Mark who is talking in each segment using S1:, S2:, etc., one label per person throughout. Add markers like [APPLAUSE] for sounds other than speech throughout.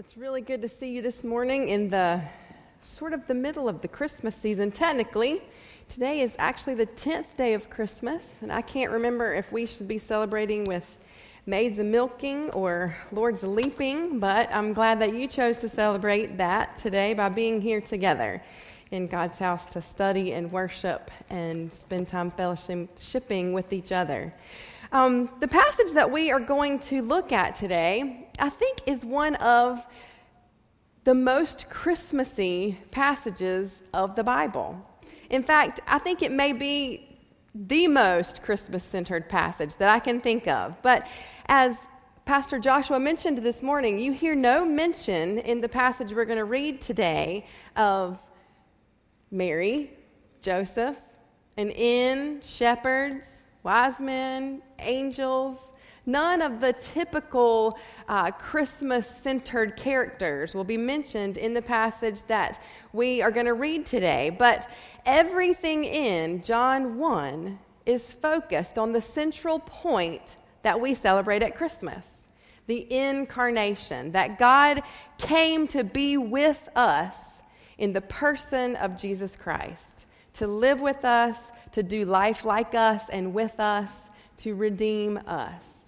S1: it's really good to see you this morning in the sort of the middle of the Christmas season. Technically, today is actually the 10th day of Christmas, and I can't remember if we should be celebrating with Maids of Milking or Lord's a Leaping, but I'm glad that you chose to celebrate that today by being here together in God's house to study and worship and spend time fellowshipping with each other. Um, the passage that we are going to look at today, I think, is one of the most Christmassy passages of the Bible. In fact, I think it may be the most Christmas centered passage that I can think of. But as Pastor Joshua mentioned this morning, you hear no mention in the passage we're going to read today of Mary, Joseph, an inn, shepherds, wise men, angels, none of the typical uh, Christmas centered characters will be mentioned in the passage that we are going to read today. But everything in John 1 is focused on the central point that we celebrate at Christmas the incarnation, that God came to be with us in the person of Jesus Christ, to live with us to do life like us and with us, to redeem us.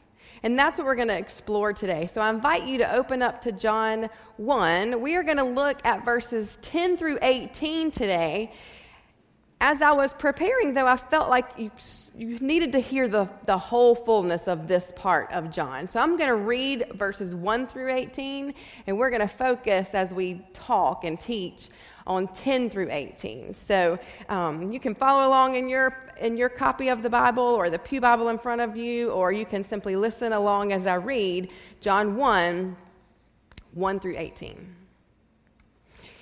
S1: And that's what we're going to explore today. So I invite you to open up to John 1. We are going to look at verses 10 through 18 today. As I was preparing, though, I felt like you, you needed to hear the, the whole fullness of this part of John. So I'm going to read verses 1 through 18, and we're going to focus as we talk and teach on 10 through 18. So um, you can follow along in your, in your copy of the Bible or the Pew Bible in front of you, or you can simply listen along as I read John 1 1 through 18.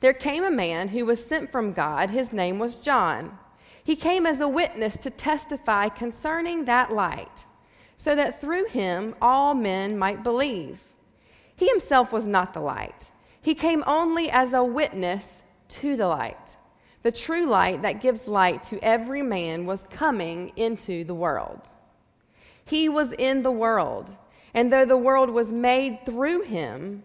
S1: There came a man who was sent from God. His name was John. He came as a witness to testify concerning that light, so that through him all men might believe. He himself was not the light, he came only as a witness to the light. The true light that gives light to every man was coming into the world. He was in the world, and though the world was made through him,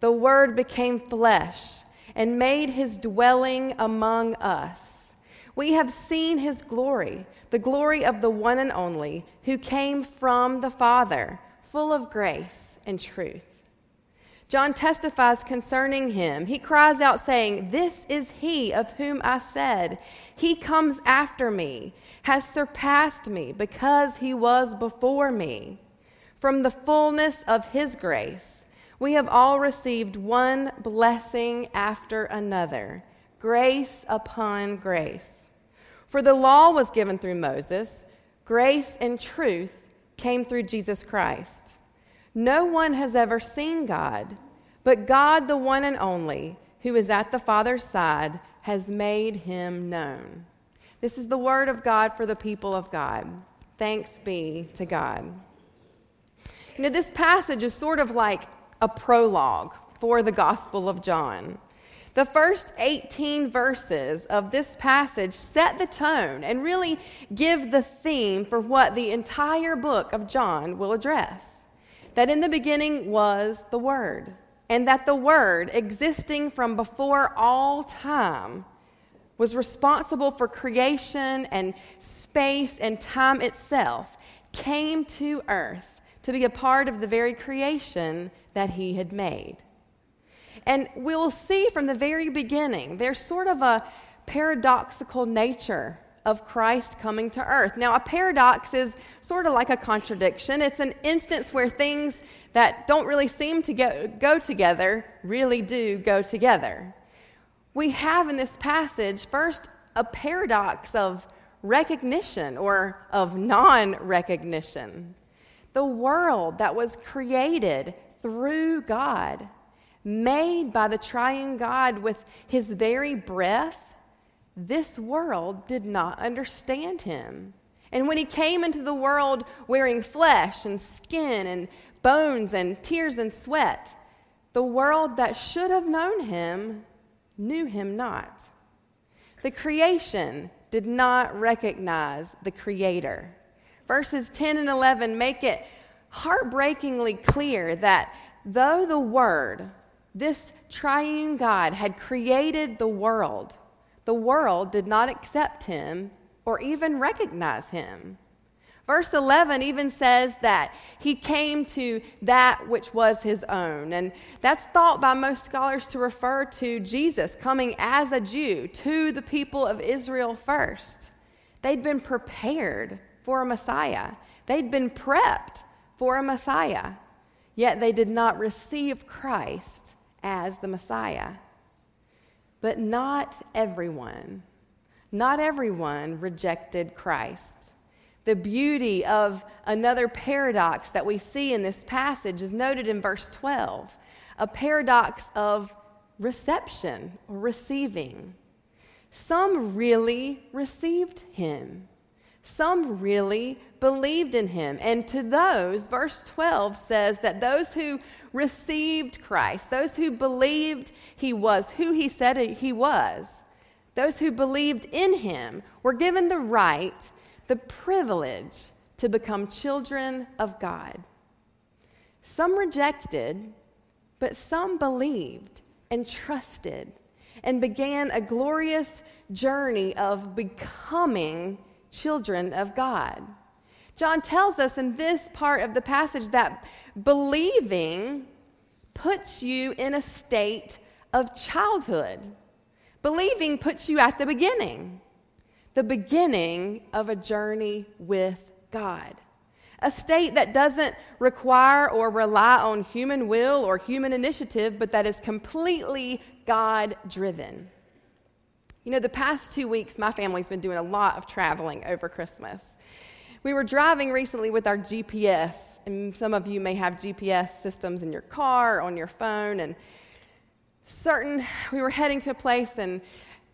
S1: The Word became flesh and made his dwelling among us. We have seen his glory, the glory of the one and only, who came from the Father, full of grace and truth. John testifies concerning him. He cries out, saying, This is he of whom I said, He comes after me, has surpassed me, because he was before me. From the fullness of his grace, we have all received one blessing after another, grace upon grace. For the law was given through Moses, grace and truth came through Jesus Christ. No one has ever seen God, but God, the one and only, who is at the Father's side, has made him known. This is the word of God for the people of God. Thanks be to God. You know, this passage is sort of like a prologue for the Gospel of John. The first 18 verses of this passage set the tone and really give the theme for what the entire book of John will address that in the beginning was the Word, and that the Word, existing from before all time, was responsible for creation and space and time itself, came to earth to be a part of the very creation that He had made. And we'll see from the very beginning, there's sort of a paradoxical nature of Christ coming to earth. Now, a paradox is sort of like a contradiction. It's an instance where things that don't really seem to get, go together really do go together. We have in this passage, first, a paradox of recognition or of non recognition. The world that was created through God, made by the triune God with his very breath, this world did not understand him. And when he came into the world wearing flesh and skin and bones and tears and sweat, the world that should have known him knew him not. The creation did not recognize the Creator. Verses 10 and 11 make it heartbreakingly clear that though the Word, this triune God, had created the world, the world did not accept him or even recognize him. Verse 11 even says that he came to that which was his own. And that's thought by most scholars to refer to Jesus coming as a Jew to the people of Israel first. They'd been prepared for a Messiah, they'd been prepped for a Messiah, yet they did not receive Christ as the Messiah. But not everyone, not everyone rejected Christ. The beauty of another paradox that we see in this passage is noted in verse 12 a paradox of reception or receiving. Some really received him. Some really believed in him. And to those, verse 12 says that those who received Christ, those who believed he was who he said he was, those who believed in him were given the right the privilege to become children of God. Some rejected, but some believed and trusted and began a glorious journey of becoming children of God. John tells us in this part of the passage that believing puts you in a state of childhood. Believing puts you at the beginning the beginning of a journey with God. A state that doesn't require or rely on human will or human initiative, but that is completely God driven. You know, the past two weeks, my family's been doing a lot of traveling over Christmas. We were driving recently with our GPS, and some of you may have GPS systems in your car, on your phone, and certain, we were heading to a place, and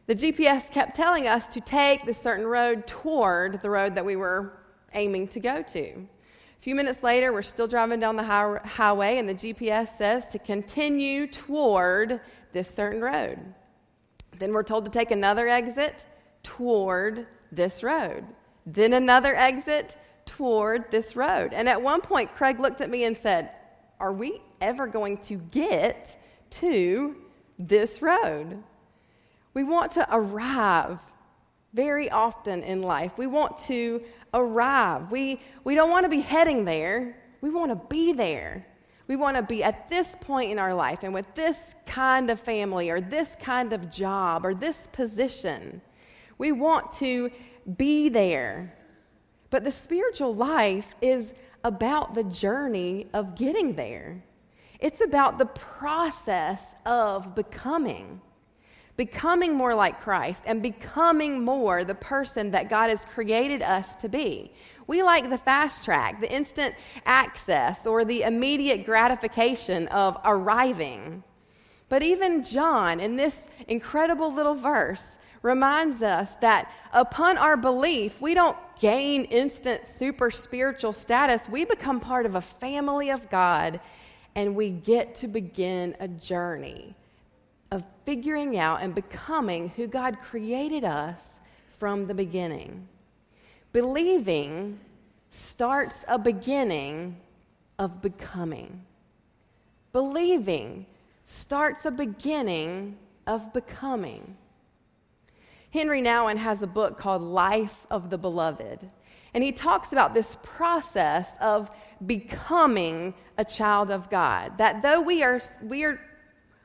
S1: the GPS kept telling us to take this certain road toward the road that we were aiming to go to. A few minutes later, we're still driving down the high- highway, and the GPS says to continue toward this certain road. Then we're told to take another exit toward this road, then another exit toward this road. And at one point, Craig looked at me and said, Are we ever going to get to this road? We want to arrive very often in life. We want to arrive. We, we don't want to be heading there, we want to be there. We want to be at this point in our life and with this kind of family or this kind of job or this position. We want to be there. But the spiritual life is about the journey of getting there. It's about the process of becoming becoming more like Christ and becoming more the person that God has created us to be. We like the fast track, the instant access, or the immediate gratification of arriving. But even John, in this incredible little verse, reminds us that upon our belief, we don't gain instant super spiritual status. We become part of a family of God and we get to begin a journey of figuring out and becoming who God created us from the beginning. Believing starts a beginning of becoming. Believing starts a beginning of becoming. Henri Nouwen has a book called Life of the Beloved, and he talks about this process of becoming a child of God. That though we are, we are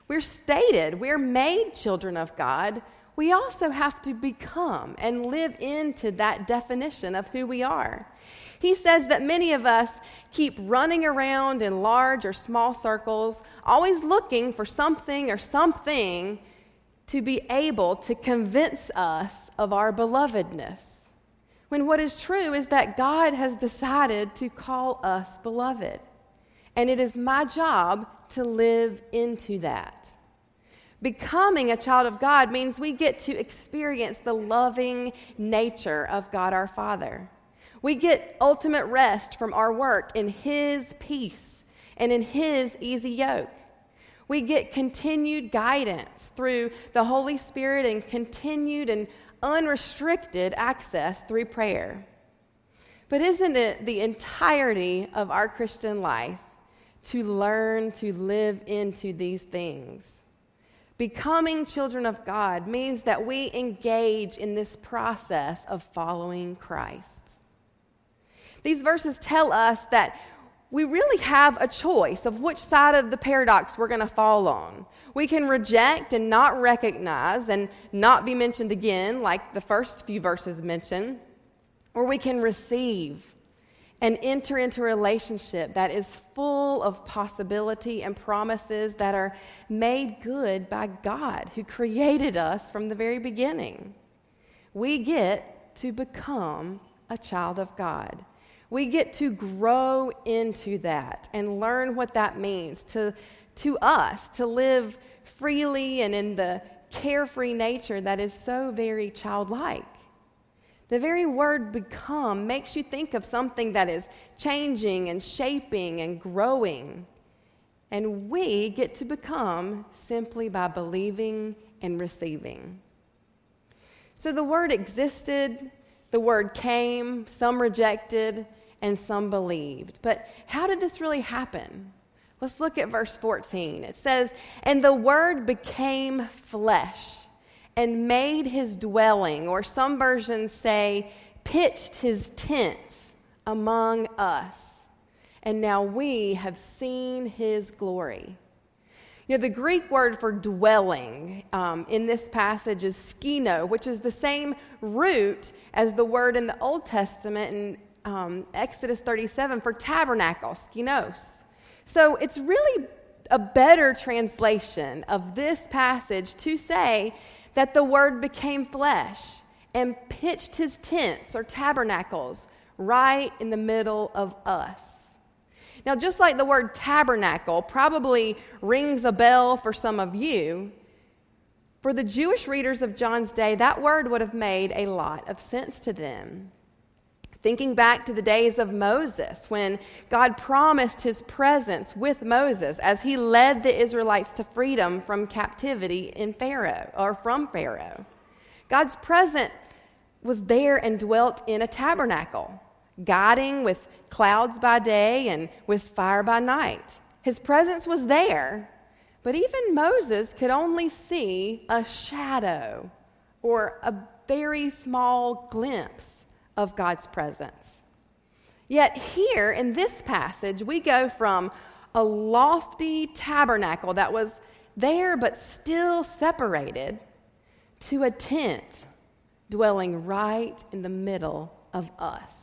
S1: we're stated, we're made children of God. We also have to become and live into that definition of who we are. He says that many of us keep running around in large or small circles, always looking for something or something to be able to convince us of our belovedness. When what is true is that God has decided to call us beloved. And it is my job to live into that. Becoming a child of God means we get to experience the loving nature of God our Father. We get ultimate rest from our work in His peace and in His easy yoke. We get continued guidance through the Holy Spirit and continued and unrestricted access through prayer. But isn't it the entirety of our Christian life to learn to live into these things? Becoming children of God means that we engage in this process of following Christ. These verses tell us that we really have a choice of which side of the paradox we're going to fall on. We can reject and not recognize and not be mentioned again, like the first few verses mention, or we can receive and enter into a relationship that is full of possibility and promises that are made good by God who created us from the very beginning. We get to become a child of God. We get to grow into that and learn what that means to, to us to live freely and in the carefree nature that is so very childlike. The very word become makes you think of something that is changing and shaping and growing. And we get to become simply by believing and receiving. So the word existed, the word came, some rejected, and some believed. But how did this really happen? Let's look at verse 14. It says, And the Word became flesh and made his dwelling, or some versions say, pitched his tents among us. And now we have seen his glory. You know, the Greek word for dwelling um, in this passage is skino, which is the same root as the word in the Old Testament in um, Exodus 37 for tabernacle, skinos. So it's really a better translation of this passage to say that the word became flesh and pitched his tents or tabernacles right in the middle of us. Now, just like the word tabernacle probably rings a bell for some of you, for the Jewish readers of John's day, that word would have made a lot of sense to them. Thinking back to the days of Moses, when God promised his presence with Moses as he led the Israelites to freedom from captivity in Pharaoh or from Pharaoh. God's presence was there and dwelt in a tabernacle, guiding with clouds by day and with fire by night. His presence was there, but even Moses could only see a shadow or a very small glimpse of God's presence. Yet, here in this passage, we go from a lofty tabernacle that was there but still separated to a tent dwelling right in the middle of us.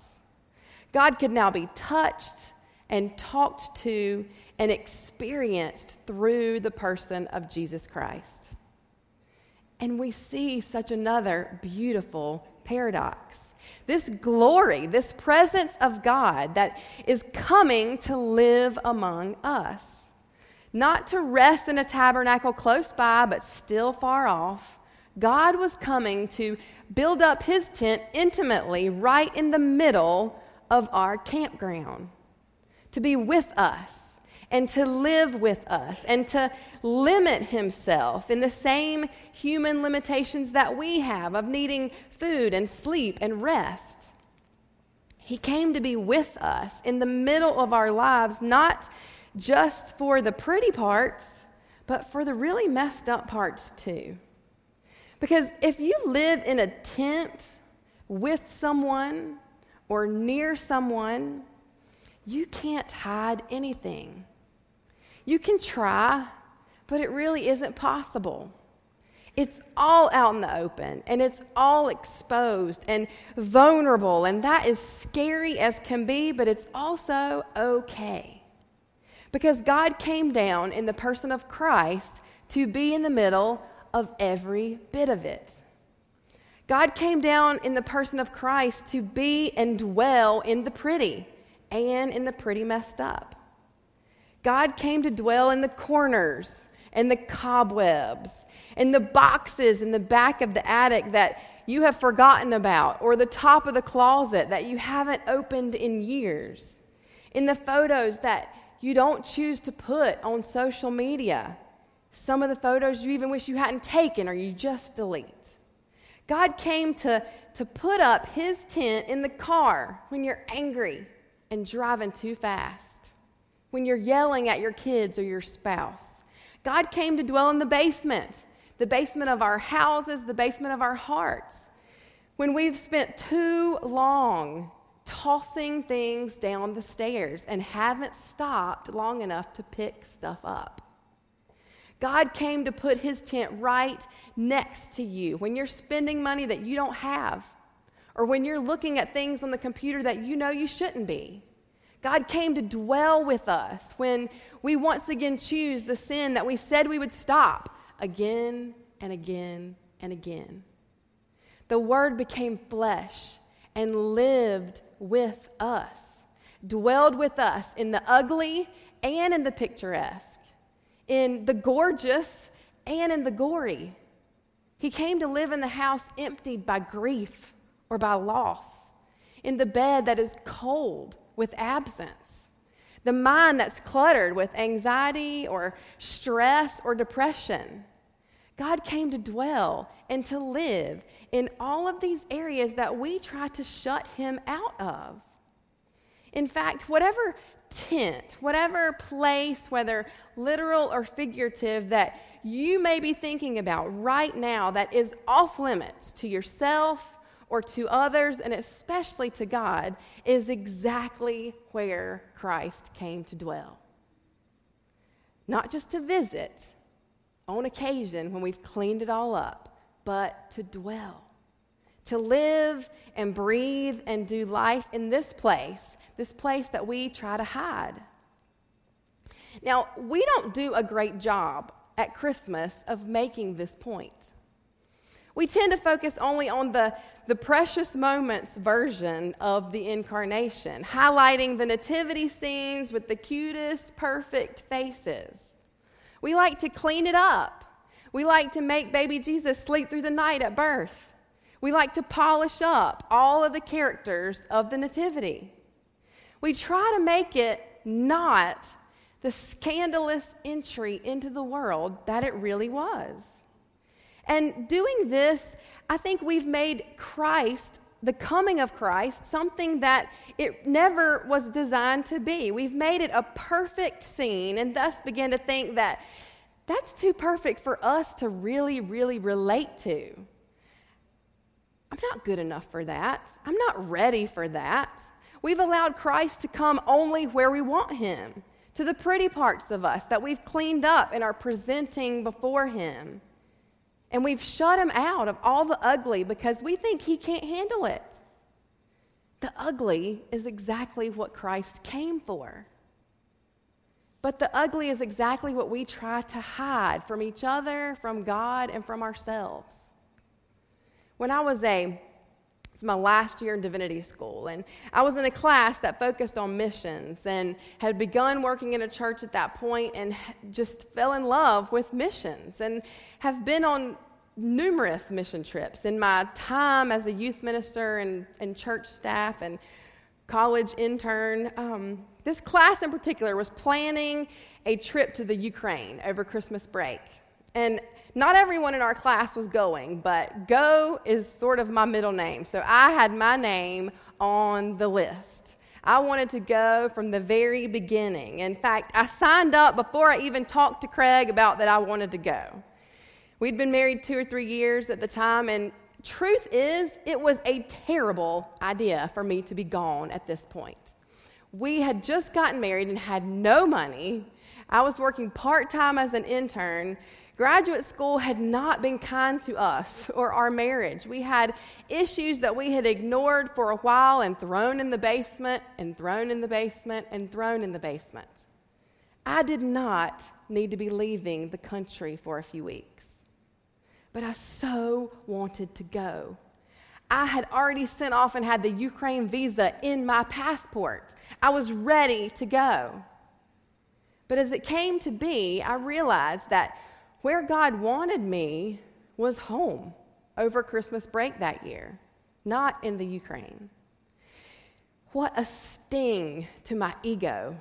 S1: God could now be touched and talked to and experienced through the person of Jesus Christ. And we see such another beautiful paradox this glory, this presence of God that is coming to live among us. Not to rest in a tabernacle close by, but still far off. God was coming to build up his tent intimately right in the middle of our campground, to be with us and to live with us and to limit himself in the same human limitations that we have of needing food and sleep and rest. He came to be with us in the middle of our lives, not just for the pretty parts, but for the really messed up parts too. Because if you live in a tent with someone or near someone, you can't hide anything. You can try, but it really isn't possible. It's all out in the open and it's all exposed and vulnerable, and that is scary as can be, but it's also okay. Because God came down in the person of Christ to be in the middle of every bit of it. God came down in the person of Christ to be and dwell in the pretty and in the pretty messed up. God came to dwell in the corners and the cobwebs and the boxes in the back of the attic that you have forgotten about or the top of the closet that you haven't opened in years. In the photos that you don't choose to put on social media. Some of the photos you even wish you hadn't taken or you just delete. God came to, to put up his tent in the car when you're angry and driving too fast, when you're yelling at your kids or your spouse. God came to dwell in the basement, the basement of our houses, the basement of our hearts. When we've spent too long tossing things down the stairs and haven't stopped long enough to pick stuff up. God came to put his tent right next to you when you're spending money that you don't have, or when you're looking at things on the computer that you know you shouldn't be. God came to dwell with us when we once again choose the sin that we said we would stop again and again and again. The Word became flesh and lived with us, dwelled with us in the ugly and in the picturesque in the gorgeous and in the gory. He came to live in the house emptied by grief or by loss, in the bed that is cold with absence, the mind that's cluttered with anxiety or stress or depression. God came to dwell and to live in all of these areas that we try to shut him out of. In fact, whatever tent, whatever place, whether literal or figurative, that you may be thinking about right now that is off limits to yourself or to others, and especially to God, is exactly where Christ came to dwell. Not just to visit on occasion when we've cleaned it all up, but to dwell, to live and breathe and do life in this place this place that we try to hide. Now, we don't do a great job at Christmas of making this point. We tend to focus only on the, the precious moments version of the incarnation, highlighting the nativity scenes with the cutest, perfect faces. We like to clean it up. We like to make baby Jesus sleep through the night at birth. We like to polish up all of the characters of the nativity. We try to make it not the scandalous entry into the world that it really was. And doing this, I think we've made Christ, the coming of Christ, something that it never was designed to be. We've made it a perfect scene and thus begin to think that that's too perfect for us to really, really relate to. I'm not good enough for that. I'm not ready for that. We've allowed Christ to come only where we want him, to the pretty parts of us that we've cleaned up and are presenting before him. And we've shut him out of all the ugly because we think he can't handle it. The ugly is exactly what Christ came for. But the ugly is exactly what we try to hide from each other, from God, and from ourselves. When I was a it's my last year in divinity school. And I was in a class that focused on missions and had begun working in a church at that point and just fell in love with missions and have been on numerous mission trips in my time as a youth minister and, and church staff and college intern. Um, this class in particular was planning a trip to the Ukraine over Christmas break. And not everyone in our class was going, but Go is sort of my middle name. So I had my name on the list. I wanted to go from the very beginning. In fact, I signed up before I even talked to Craig about that I wanted to go. We'd been married two or three years at the time, and truth is, it was a terrible idea for me to be gone at this point. We had just gotten married and had no money. I was working part time as an intern, Graduate school had not been kind to us [LAUGHS] or our marriage. We had issues that we had ignored for a while and thrown in the basement and thrown in the basement and thrown in the basement. I did not need to be leaving the country for a few weeks, but I so wanted to go. I had already sent off and had the Ukraine visa in my passport. I was ready to go. But as it came to be, I realized that where God wanted me was home over Christmas break that year, not in the Ukraine. What a sting to my ego.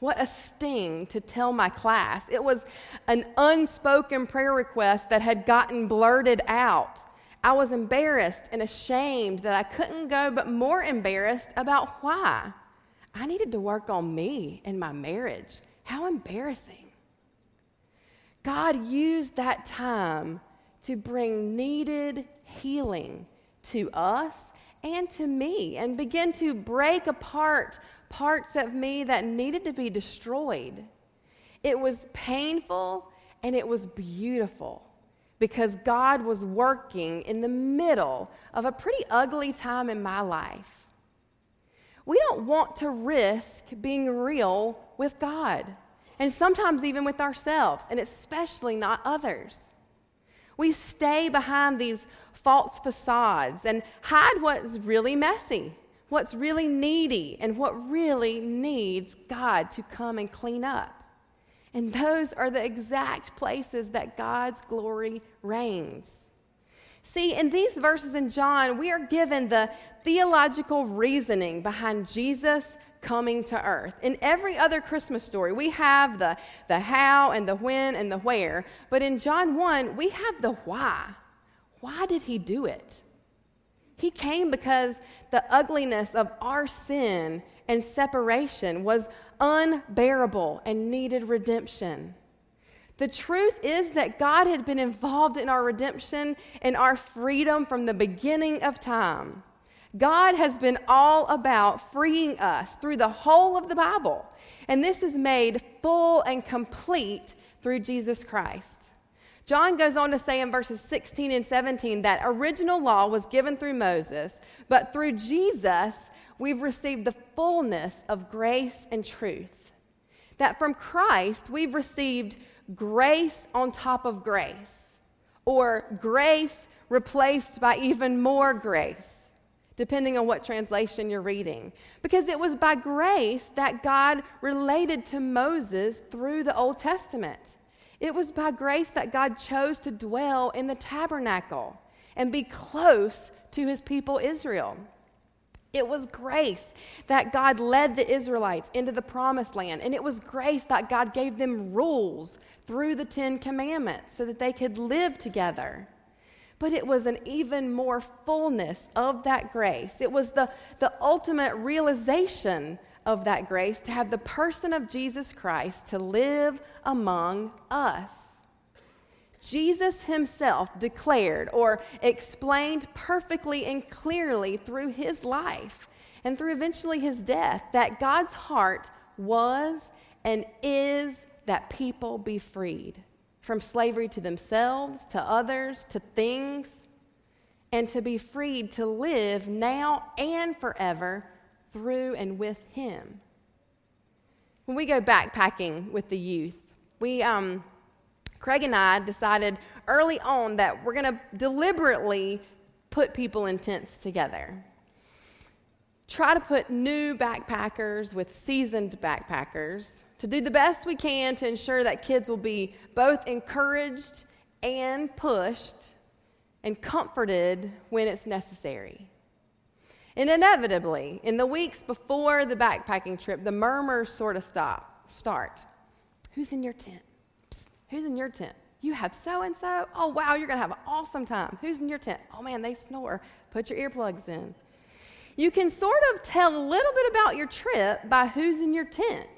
S1: What a sting to tell my class. It was an unspoken prayer request that had gotten blurted out. I was embarrassed and ashamed that I couldn't go, but more embarrassed about why. I needed to work on me and my marriage. How embarrassing. God used that time to bring needed healing to us and to me and begin to break apart parts of me that needed to be destroyed. It was painful and it was beautiful because God was working in the middle of a pretty ugly time in my life. We don't want to risk being real with God and sometimes even with ourselves, and especially not others. We stay behind these false facades and hide what's really messy, what's really needy, and what really needs God to come and clean up. And those are the exact places that God's glory reigns. See, in these verses in John, we are given the theological reasoning behind Jesus coming to earth. In every other Christmas story, we have the, the how and the when and the where. But in John 1, we have the why. Why did he do it? He came because the ugliness of our sin and separation was unbearable and needed redemption. The truth is that God had been involved in our redemption and our freedom from the beginning of time. God has been all about freeing us through the whole of the Bible. And this is made full and complete through Jesus Christ. John goes on to say in verses 16 and 17 that original law was given through Moses, but through Jesus, we've received the fullness of grace and truth. That from Christ, we've received grace on top of grace, or grace replaced by even more grace depending on what translation you're reading. Because it was by grace that God related to Moses through the Old Testament. It was by grace that God chose to dwell in the tabernacle and be close to his people Israel. It was grace that God led the Israelites into the promised land. And it was grace that God gave them rules through the Ten Commandments so that they could live together but it was an even more fullness of that grace. It was the, the ultimate realization of that grace to have the person of Jesus Christ to live among us. Jesus himself declared or explained perfectly and clearly through his life and through eventually his death that God's heart was and is that people be freed from slavery to themselves, to others, to things, and to be freed to live now and forever through and with Him. When we go backpacking with the youth, we, um, Craig and I decided early on that we're going to deliberately put people in tents together. Try to put new backpackers with seasoned backpackers to do the best we can to ensure that kids will be both encouraged and pushed and comforted when it's necessary. And inevitably, in the weeks before the backpacking trip, the murmurs sort of stop, start. Who's in your tent? Psst, who's in your tent? You have so and so? Oh, wow, you're going to have an awesome time. Who's in your tent? Oh, man, they snore. Put your earplugs in. You can sort of tell a little bit about your trip by who's in your tent.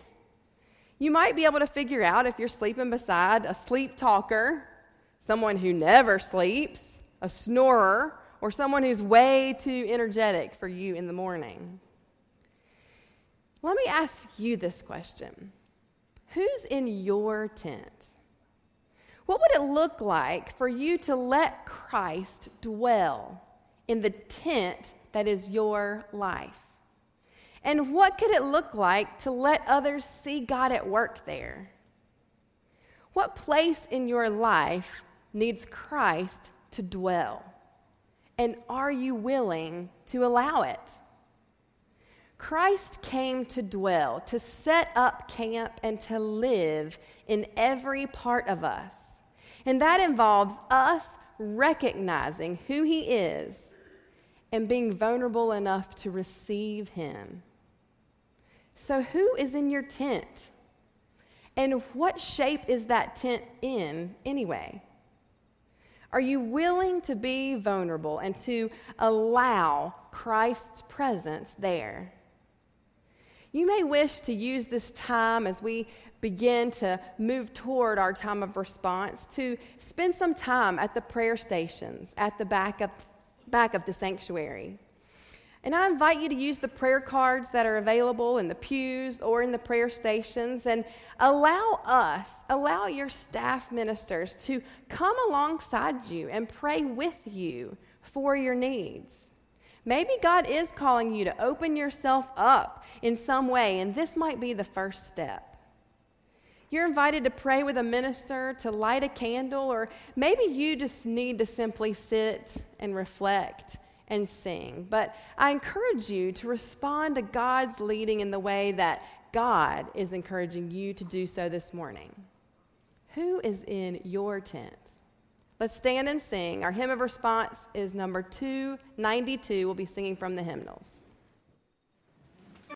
S1: You might be able to figure out if you're sleeping beside a sleep talker, someone who never sleeps, a snorer, or someone who's way too energetic for you in the morning. Let me ask you this question Who's in your tent? What would it look like for you to let Christ dwell in the tent that is your life? And what could it look like to let others see God at work there? What place in your life needs Christ to dwell? And are you willing to allow it? Christ came to dwell, to set up camp, and to live in every part of us. And that involves us recognizing who He is and being vulnerable enough to receive Him. So, who is in your tent? And what shape is that tent in anyway? Are you willing to be vulnerable and to allow Christ's presence there? You may wish to use this time as we begin to move toward our time of response to spend some time at the prayer stations at the back of, back of the sanctuary. And I invite you to use the prayer cards that are available in the pews or in the prayer stations and allow us, allow your staff ministers to come alongside you and pray with you for your needs. Maybe God is calling you to open yourself up in some way, and this might be the first step. You're invited to pray with a minister, to light a candle, or maybe you just need to simply sit and reflect and sing. But I encourage you to respond to God's leading in the way that God is encouraging you to do so this morning. Who is in your tent? Let's stand and sing. Our hymn of response is number 292. We'll be singing from the hymnals.